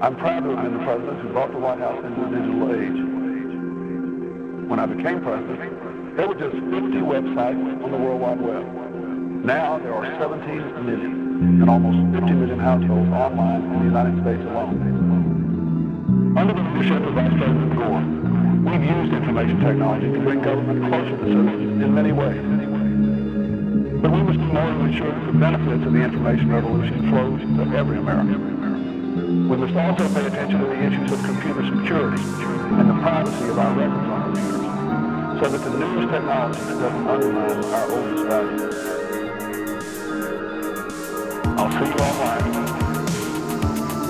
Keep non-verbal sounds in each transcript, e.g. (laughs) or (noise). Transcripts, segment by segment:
I'm proud to have been the president who brought the White House into the digital age. When I became president, there were just 50 websites on the World Wide Web. Now there are 17 million and almost 50 million households online in the United States alone. Under the leadership of Vice President Gore, we've used information technology to bring government closer to citizens in many ways. But we must more to ensure that the benefits of the information revolution flows to every American. We must also pay attention to the issues of computer security and the privacy of our records on computers so that the newest technology doesn't undermine our oldest values. I'll see you online,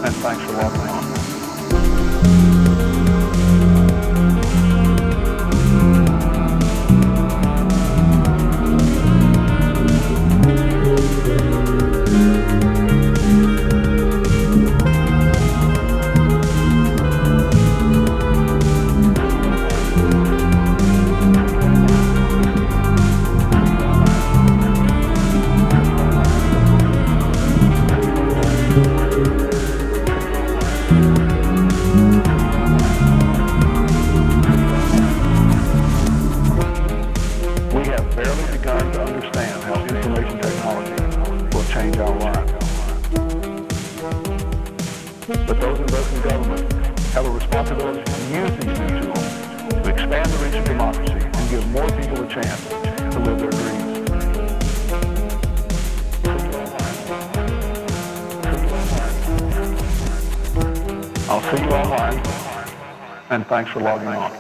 and thanks for logging thanks for logging on.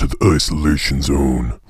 To the Isolation Zone.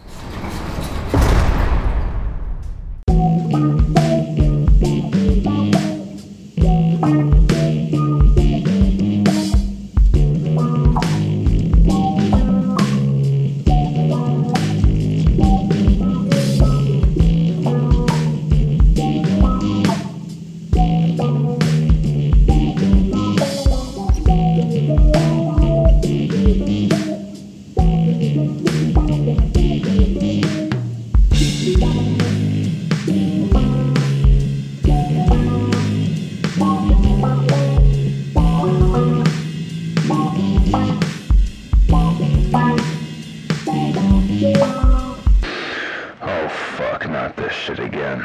fuck, not this shit again.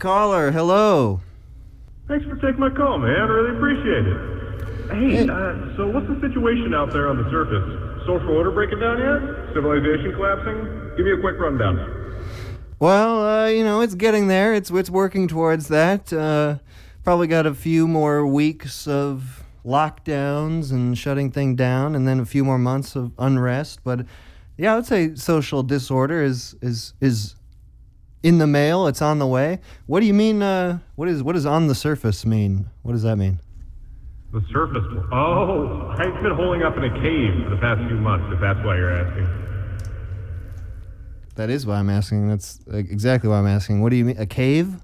Caller. Hello. Thanks for taking my call, man. I really appreciate it. Hey, uh, so what's the situation out there on the surface? Social order breaking down yet? Civilization collapsing? Give me a quick rundown. Well, uh, you know, it's getting there. It's it's working towards that. Uh, probably got a few more weeks of lockdowns and shutting thing down, and then a few more months of unrest. But yeah, I would say social disorder is is is in the mail. It's on the way. What do you mean? Uh, what is what does on the surface mean? What does that mean? The surface. Oh, I've been holding up in a cave for the past few months, if that's why you're asking. That is why I'm asking. That's exactly why I'm asking. What do you mean? A cave?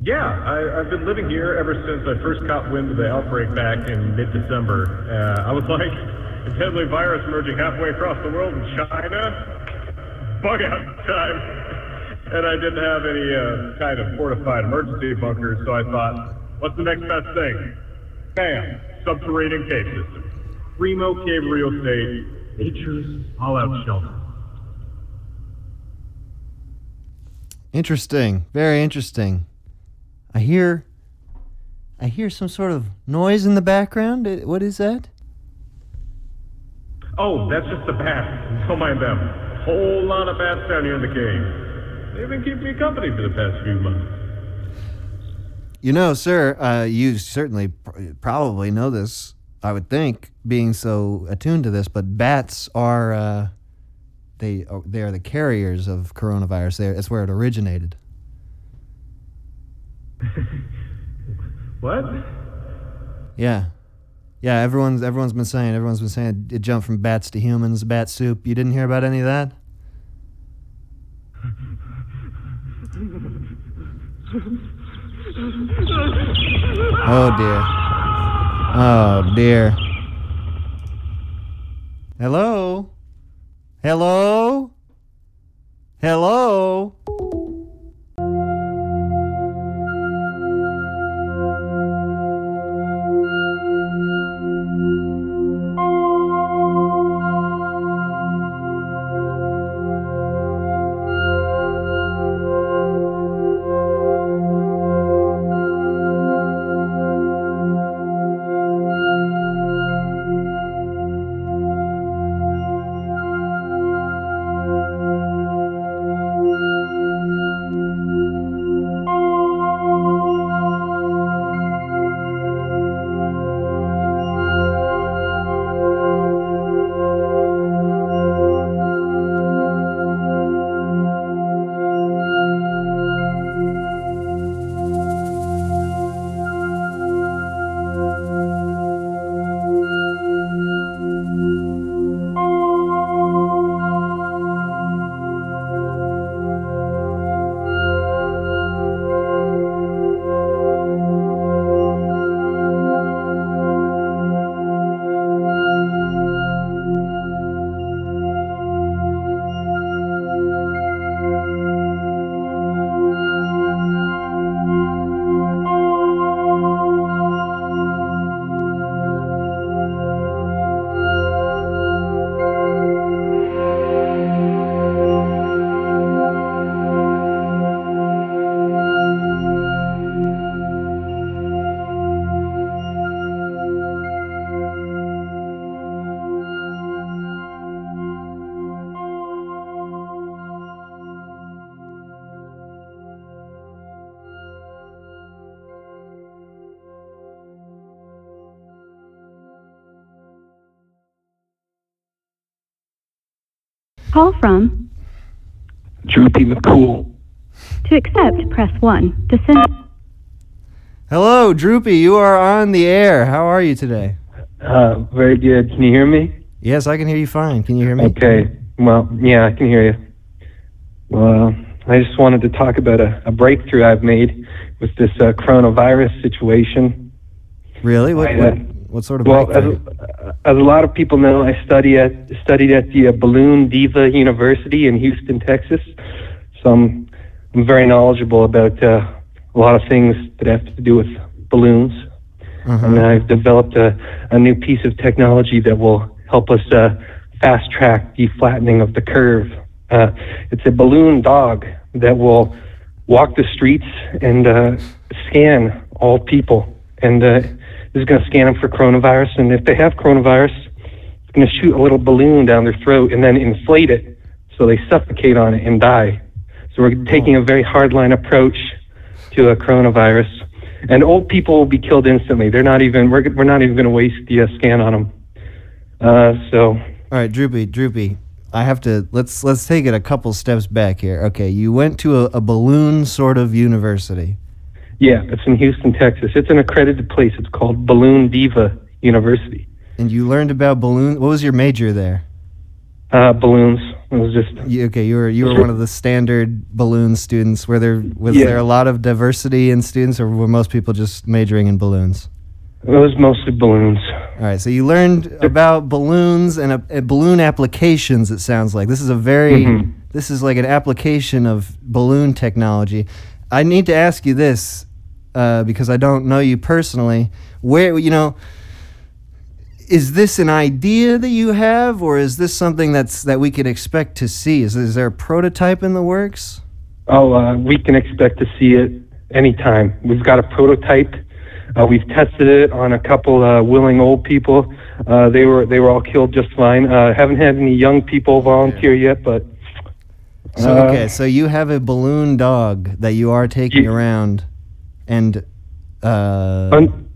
Yeah, I, I've been living here ever since I first caught wind of the outbreak back in mid-December. Uh, I was like, a deadly virus emerging halfway across the world in China. Bug out time. And I didn't have any uh, kind of fortified emergency bunkers, so I thought, what's the next best thing? Bam! Subterranean cave system. Primo cave real estate. Nature's all-out shelter. Interesting. Very interesting. I hear I hear some sort of noise in the background. What is that? Oh, that's just the bats. Don't mind them. Whole lot of bats down here in the cave. They've been keeping me company for the past few months. You know, sir, uh, you certainly pr- probably know this, I would think, being so attuned to this, but bats are uh, they are, they are the carriers of coronavirus. They're, that's where it originated. (laughs) What? Yeah. Yeah, everyone's everyone's been saying everyone's been saying it jumped from bats to humans, bat soup. You didn't hear about any of that? Oh dear. Oh dear. Hello? Hello? Hello? Call from. Droopy McCool. To accept, press 1. To send. Hello, Droopy. You are on the air. How are you today? Uh, very good. Can you hear me? Yes, I can hear you fine. Can you hear me? Okay. Well, yeah, I can hear you. Well, I just wanted to talk about a, a breakthrough I've made with this uh, coronavirus situation. Really? What, I, uh, what sort of Well, as, as a lot of people know, I study at studied at the uh, Balloon Diva University in Houston, Texas. So I'm, I'm very knowledgeable about uh, a lot of things that have to do with balloons. Uh-huh. and I've developed a, a new piece of technology that will help us uh, fast track the flattening of the curve. Uh, it's a balloon dog that will walk the streets and uh, scan all people. And uh, is going to scan them for coronavirus. And if they have coronavirus, it's going to shoot a little balloon down their throat and then inflate it so they suffocate on it and die. So we're taking a very hardline approach to a coronavirus. And old people will be killed instantly. They're not even. We're, we're not even going to waste the uh, scan on them. Uh, so All right, Droopy, Droopy. I have to let's let's take it a couple steps back here. Okay, you went to a, a balloon sort of university. Yeah, it's in Houston, Texas. It's an accredited place. It's called Balloon Diva University. And you learned about balloons. What was your major there? Uh, balloons. It was just You, okay, you were you were one of the standard balloon students. Were there was Yeah. there a lot of diversity in students, or were most people just majoring in balloons? it was mostly balloons. All right, so you learned about balloons and uh, uh, balloon applications. It sounds like this is a very Mhm. this is like an application of balloon technology. I need to ask you this uh, because I don't know you personally. Where you know is this an idea that you have, or is this something that's that we could expect to see? Is, is there a prototype in the works? Oh, uh, we can expect to see it anytime. We've got a prototype. Uh, we've tested it on a couple uh, willing old people. Uh, they were they were all killed just fine. Uh, haven't had any young people volunteer yet, but So uh, okay, so you have a balloon dog that you are taking Ye- around, and uh, un-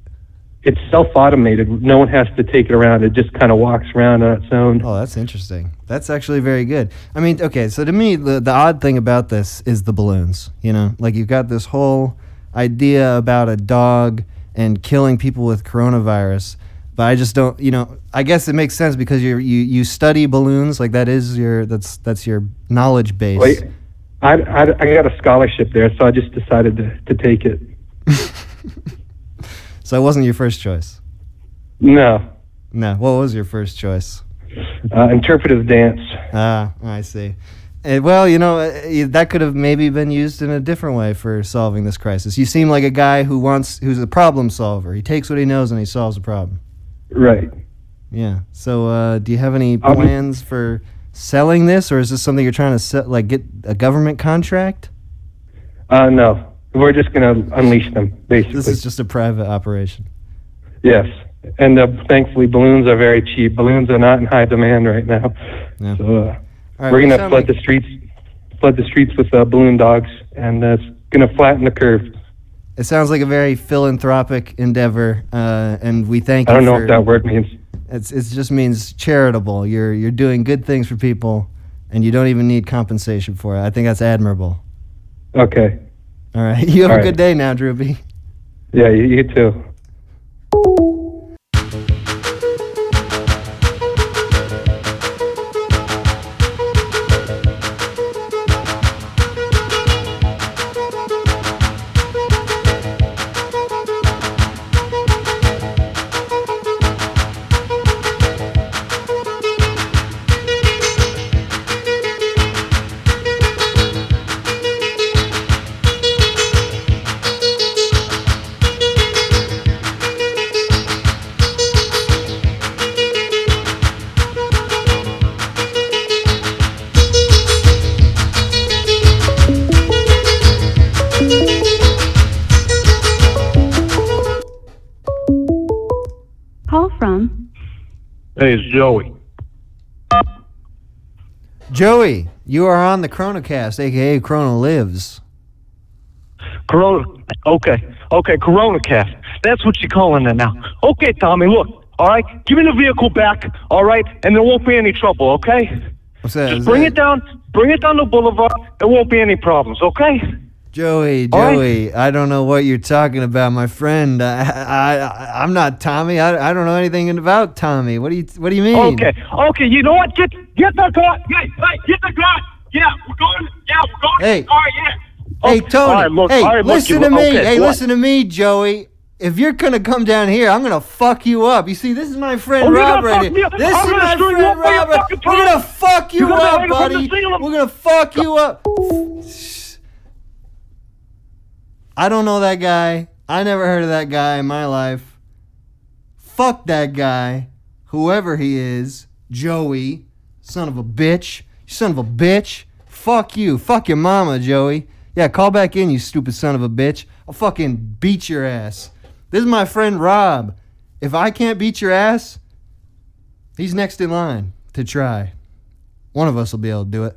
it's self-automated. No one has to take it around. It just kind of walks around on its own. Oh, that's interesting. That's actually very good. I mean, okay, so to me, the, the odd thing about this is the balloons. You know, like you've got this whole idea about a dog and killing people with coronavirus, but I just don't. You know, I guess it makes sense because you you you study balloons. Like that is your that's that's your knowledge base. Wait, I, I, I got a scholarship there, so I just decided to, to take it. (laughs) So it wasn't your first choice. No, No. What was your first choice? uh, interpretive dance. Ah, I see. Eh, well, you know, uh, that could have maybe been used in a different way for solving this crisis. You seem like a guy who wants, who's a problem solver. He takes what he knows and he solves a problem. Right. Yeah. So, uh, do you have any Um, plans for selling this, or is this something you're trying to sell, like get a government contract? Uh, no, we're just gonna unleash them, basically. This is just a private operation. Yes, and uh, thankfully balloons are very cheap. Balloons are not in high demand right now, Yeah. so uh, right, we're gonna flood like- the streets, flood the streets with uh, balloon dogs, and uh, it's gonna flatten the curve. It sounds like a very philanthropic endeavor, uh, and we thank you. I don't know for. what that word means. It's it just means charitable. You're you're doing good things for people, and you don't even need compensation for it. I think that's admirable. Okay, All right, (laughs) you have All a right. good day now, Droopy. yeah, you, you too. On the Chronocast, aka Chrono Lives. Corona. Okay, okay, Corona Cast. That's what you're calling it now. Okay, Tommy, look. All right, give me the vehicle back. All right, and there won't be any trouble. Okay. What's that? Just Is bring that- it down. Bring it down the boulevard. There won't be any problems. Okay. Joey, All right. Joey, I don't know what you're talking about, my friend. I, I, I I'm not Tommy. I, I don't know anything about Tommy. What do you What do you mean? Okay. Okay. You know what? Get get the car. Hey, hey, get the gun. Yeah, we're going. Yeah, we're going. Hey. All right. Yeah. Hey Okay, Tony. All right, look. hey, all right, look, listen you- to me. okay, hey, what? listen to me, Joey. If you're gonna come down here, I'm gonna fuck you up. You see, this is my friend Oh, you're Rob gonna right fuck here. up? This I'm is gonna my screw you friend up for your Robert. fucking We're gonna time. fuck you You're gonna up, hide from the buddy. We're gonna fuck you up. I don't know that guy. I never heard of that guy in my life. Fuck that guy, whoever he is, Joey, son of a bitch, son of a bitch. Fuck you. Fuck your mama, Joey. Yeah, call back in, you stupid son of a bitch. I'll fucking beat your ass. This is my friend Rob. If I can't beat your ass, he's next in line to try. One of us will be able to do it.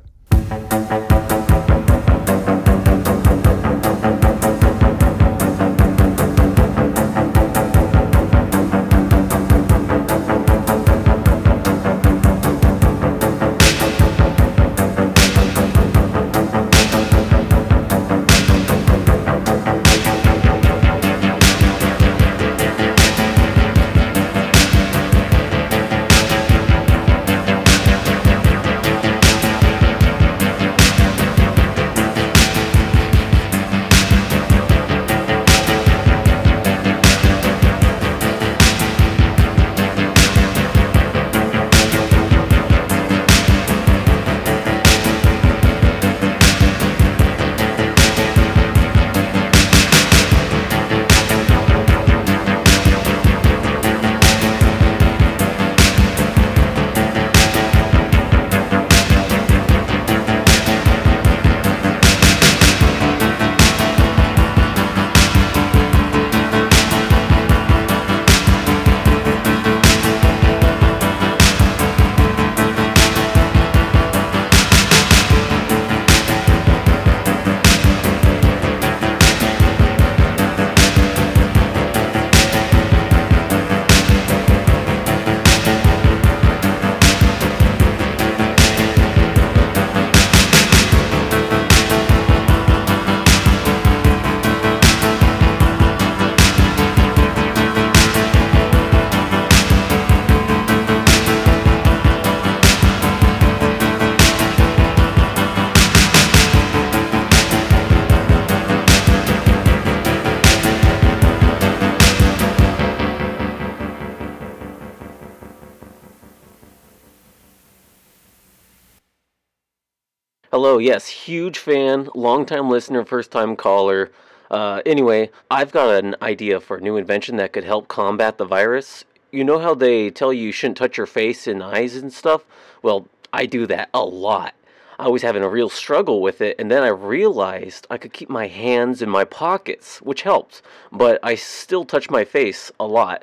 Hello, yes, huge fan, long-time listener, first-time caller. Uh, anyway, I've got an idea for a new invention that could help combat the virus. You know how they tell you you shouldn't touch your face and eyes and stuff? Well, I do that a lot. I was having a real struggle with it, and then I realized I could keep my hands in my pockets, which helped, but I still touch my face a lot.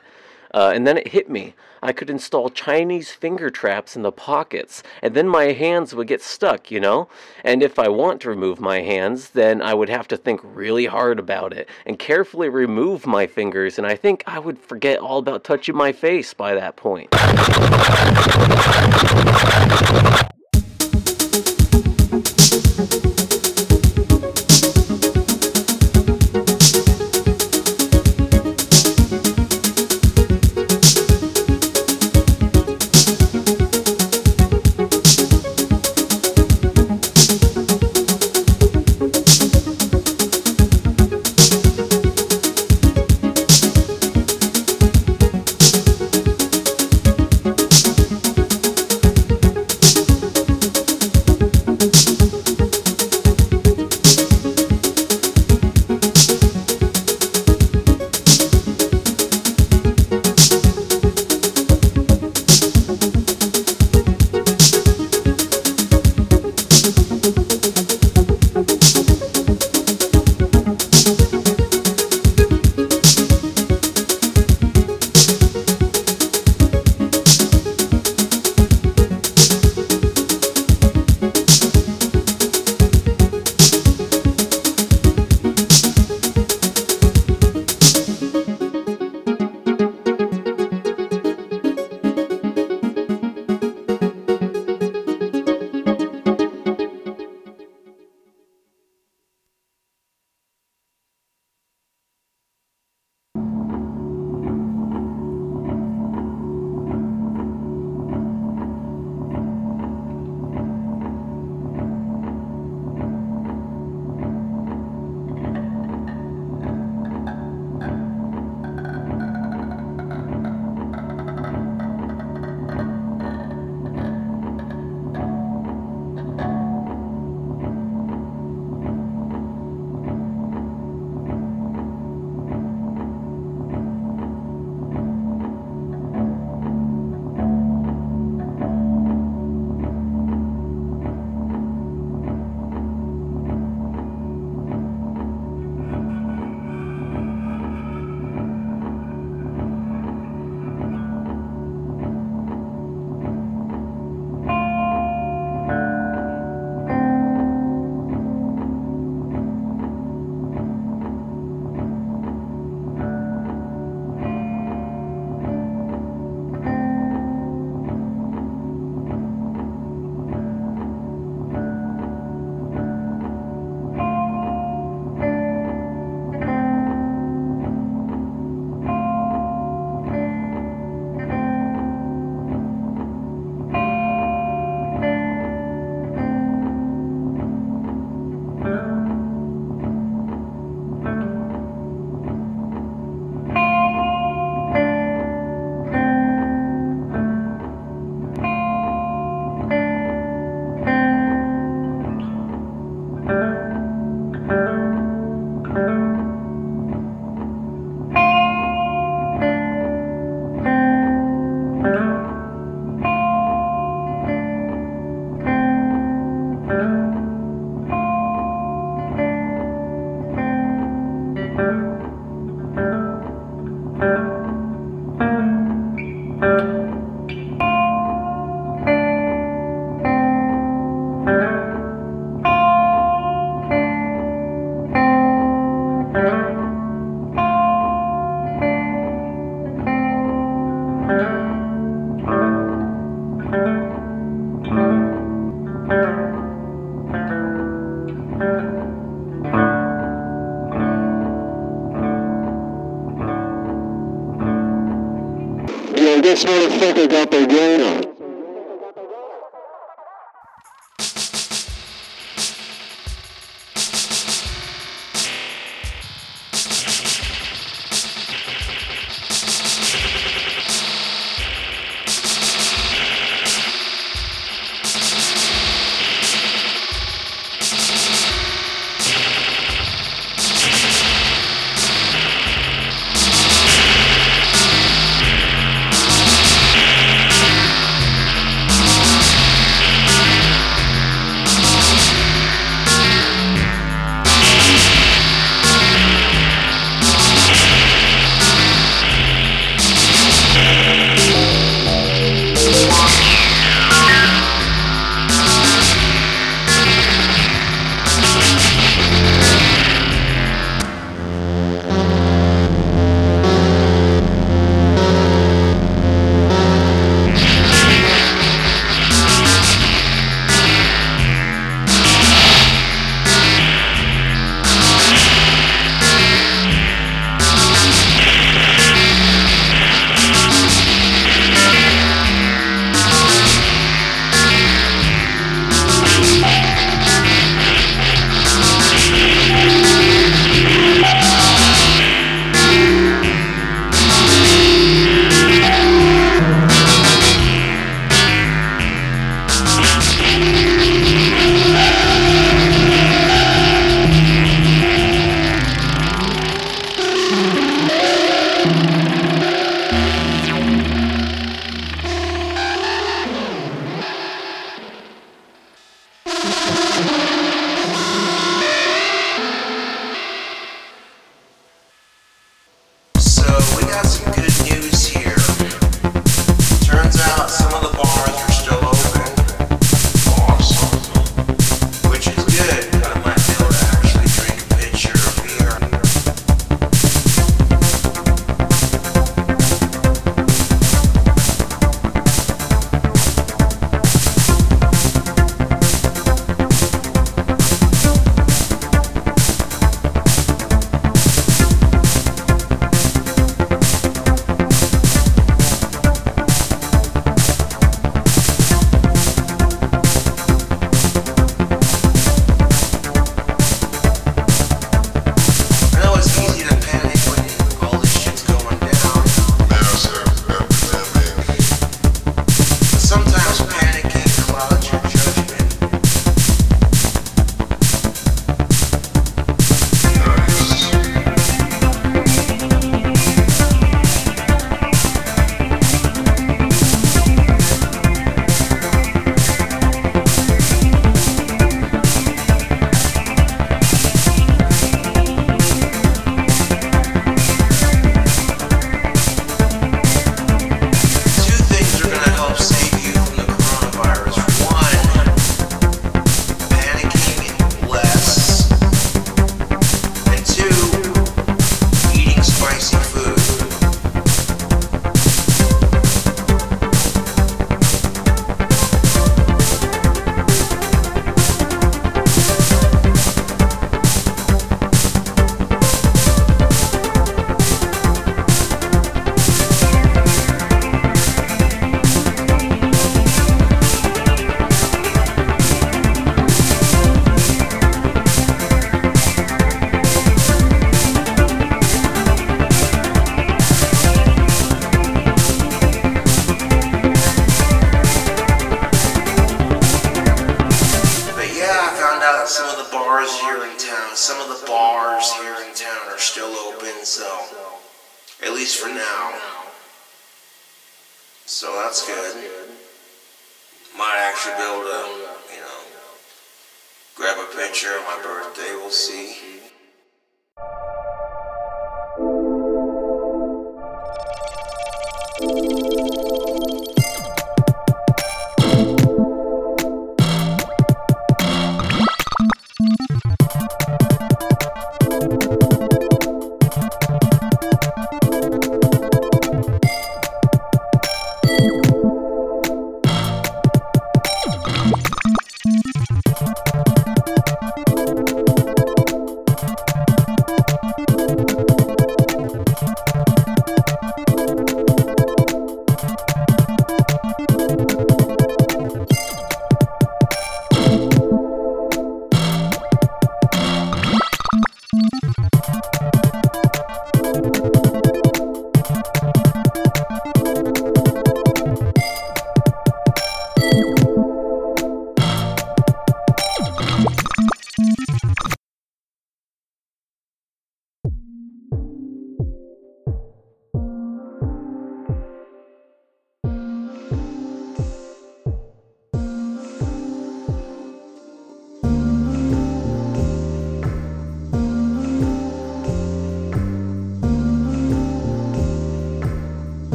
Uh, and then it hit me. I could install Chinese finger traps in the pockets, and then my hands would get stuck, you know? And if I want to remove my hands, then I would have to think really hard about it and carefully remove my fingers, and I think I would forget all about touching my face by that point.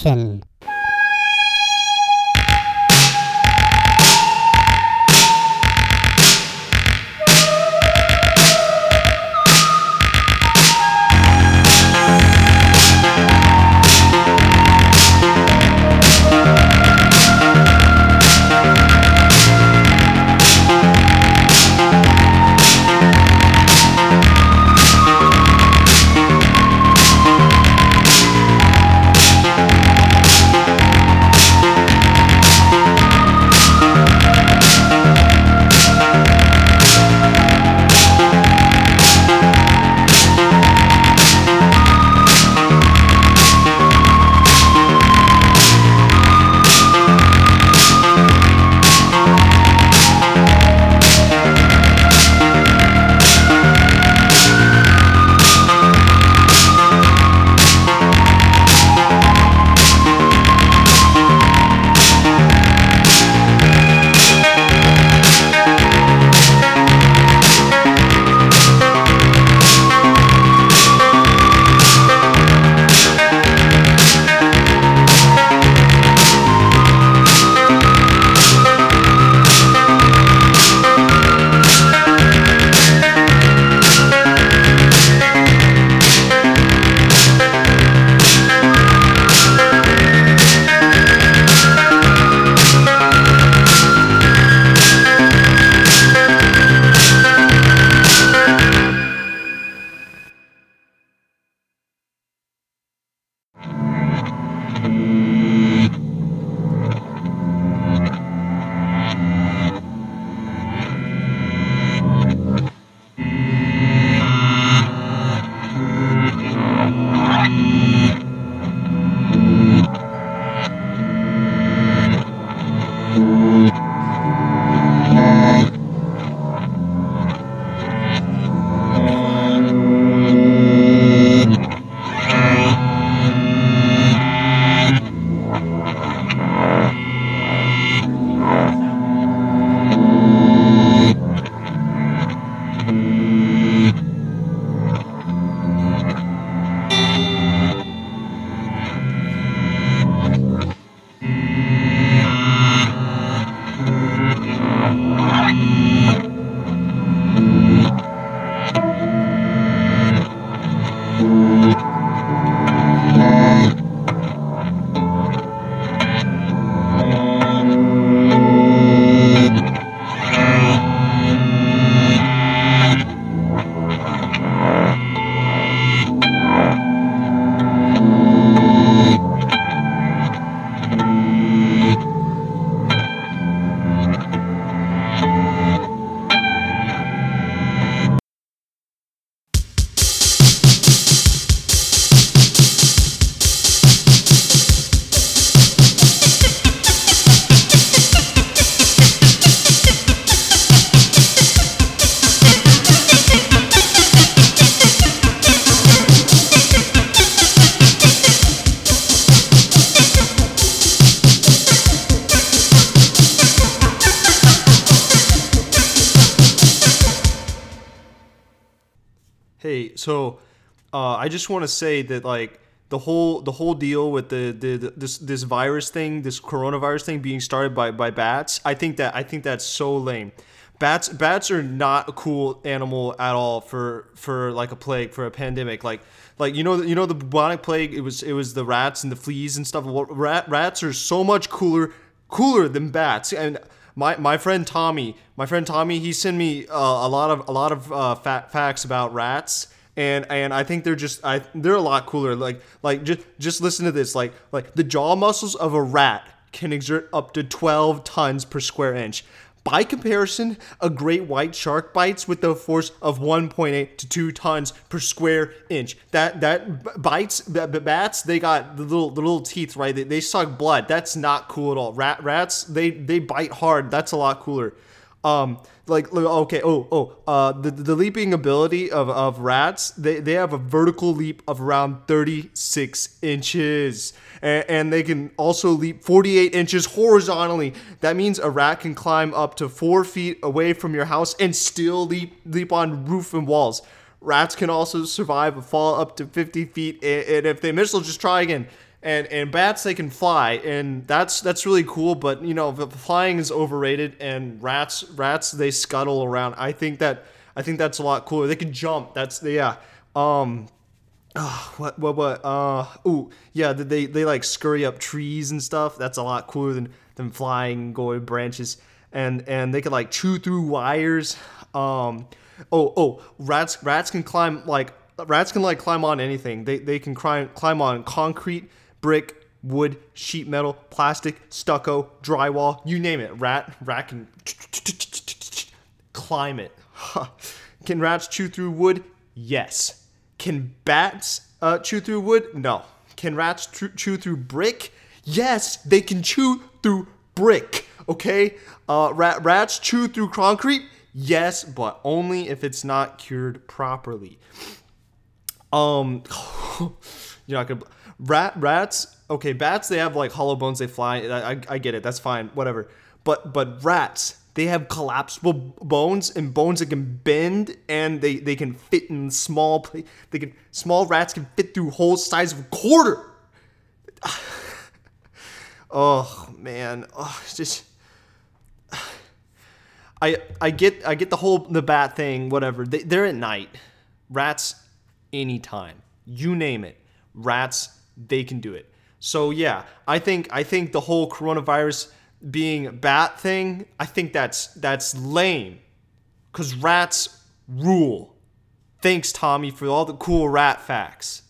Action. Just want to say that like the whole the whole deal with the, the, the this this virus thing, this coronavirus thing being started by by bats, I think that I think that's so lame. Bats bats are not a cool animal at all for for like a plague for a pandemic. Like like you know you know the bubonic plague? It was it was the rats and the fleas and stuff. Rat, rats are so much cooler cooler than bats. And my my friend Tommy, my friend Tommy, he sent me uh, a lot of a lot of uh, fat facts about rats, and and I think they're just I they're a lot cooler. Like like just just listen to this. Like like the jaw muscles of a rat can exert up to 12 tons per square inch. By comparison, a great white shark bites with a force of 1.8 to 2 tons per square inch. That that bites b- bats. They got the little the little teeth, right? They, they suck blood. That's not cool at all. Rat rats they they bite hard. That's a lot cooler. Um, like okay, oh oh, uh, the the leaping ability of, of rats, they they have a vertical leap of around 36 inches, and, and they can also leap 48 inches horizontally. That means a rat can climb up to four feet away from your house and still leap leap on roof and walls. Rats can also survive a fall up to 50 feet, and if they miss, they'll just try again. And and bats they can fly, and that's that's really cool. But you know, flying is overrated, and rats rats they scuttle around. I think that I think that's a lot cooler. They can jump. That's the yeah. Um, uh, what what what? Uh, ooh, yeah. They they like scurry up trees and stuff. That's a lot cooler than than flying, going branches, and and they can like chew through wires. Um, oh oh, rats rats can climb like rats can like climb on anything. They they can climb climb on concrete, brick, wood, sheet metal, plastic, stucco, drywall, you name it. Rat rat can climb it. (laughs) Can rats chew through wood? Yes. Can bats uh, chew through wood? No. Can rats tr- chew through brick? Yes, they can chew through brick. Okay. Uh, rat- rats chew through concrete? Yes, but only if it's not cured properly. Um, (laughs) you're not gonna rat rats. Okay, bats they have like hollow bones. They fly. I, I, I get it. That's fine. Whatever. But but rats they have collapsible bones and bones that can bend and they, they can fit in small they can small rats can fit through holes size of a quarter (sighs) oh man oh, just (sighs) I I get I get the whole the bat thing whatever they, they're at night rats anytime you name it rats they can do it so yeah I think I think the whole coronavirus being bat thing, I think that's that's lame. Cause rats rule. Thanks, Tommy, for all the cool rat facts.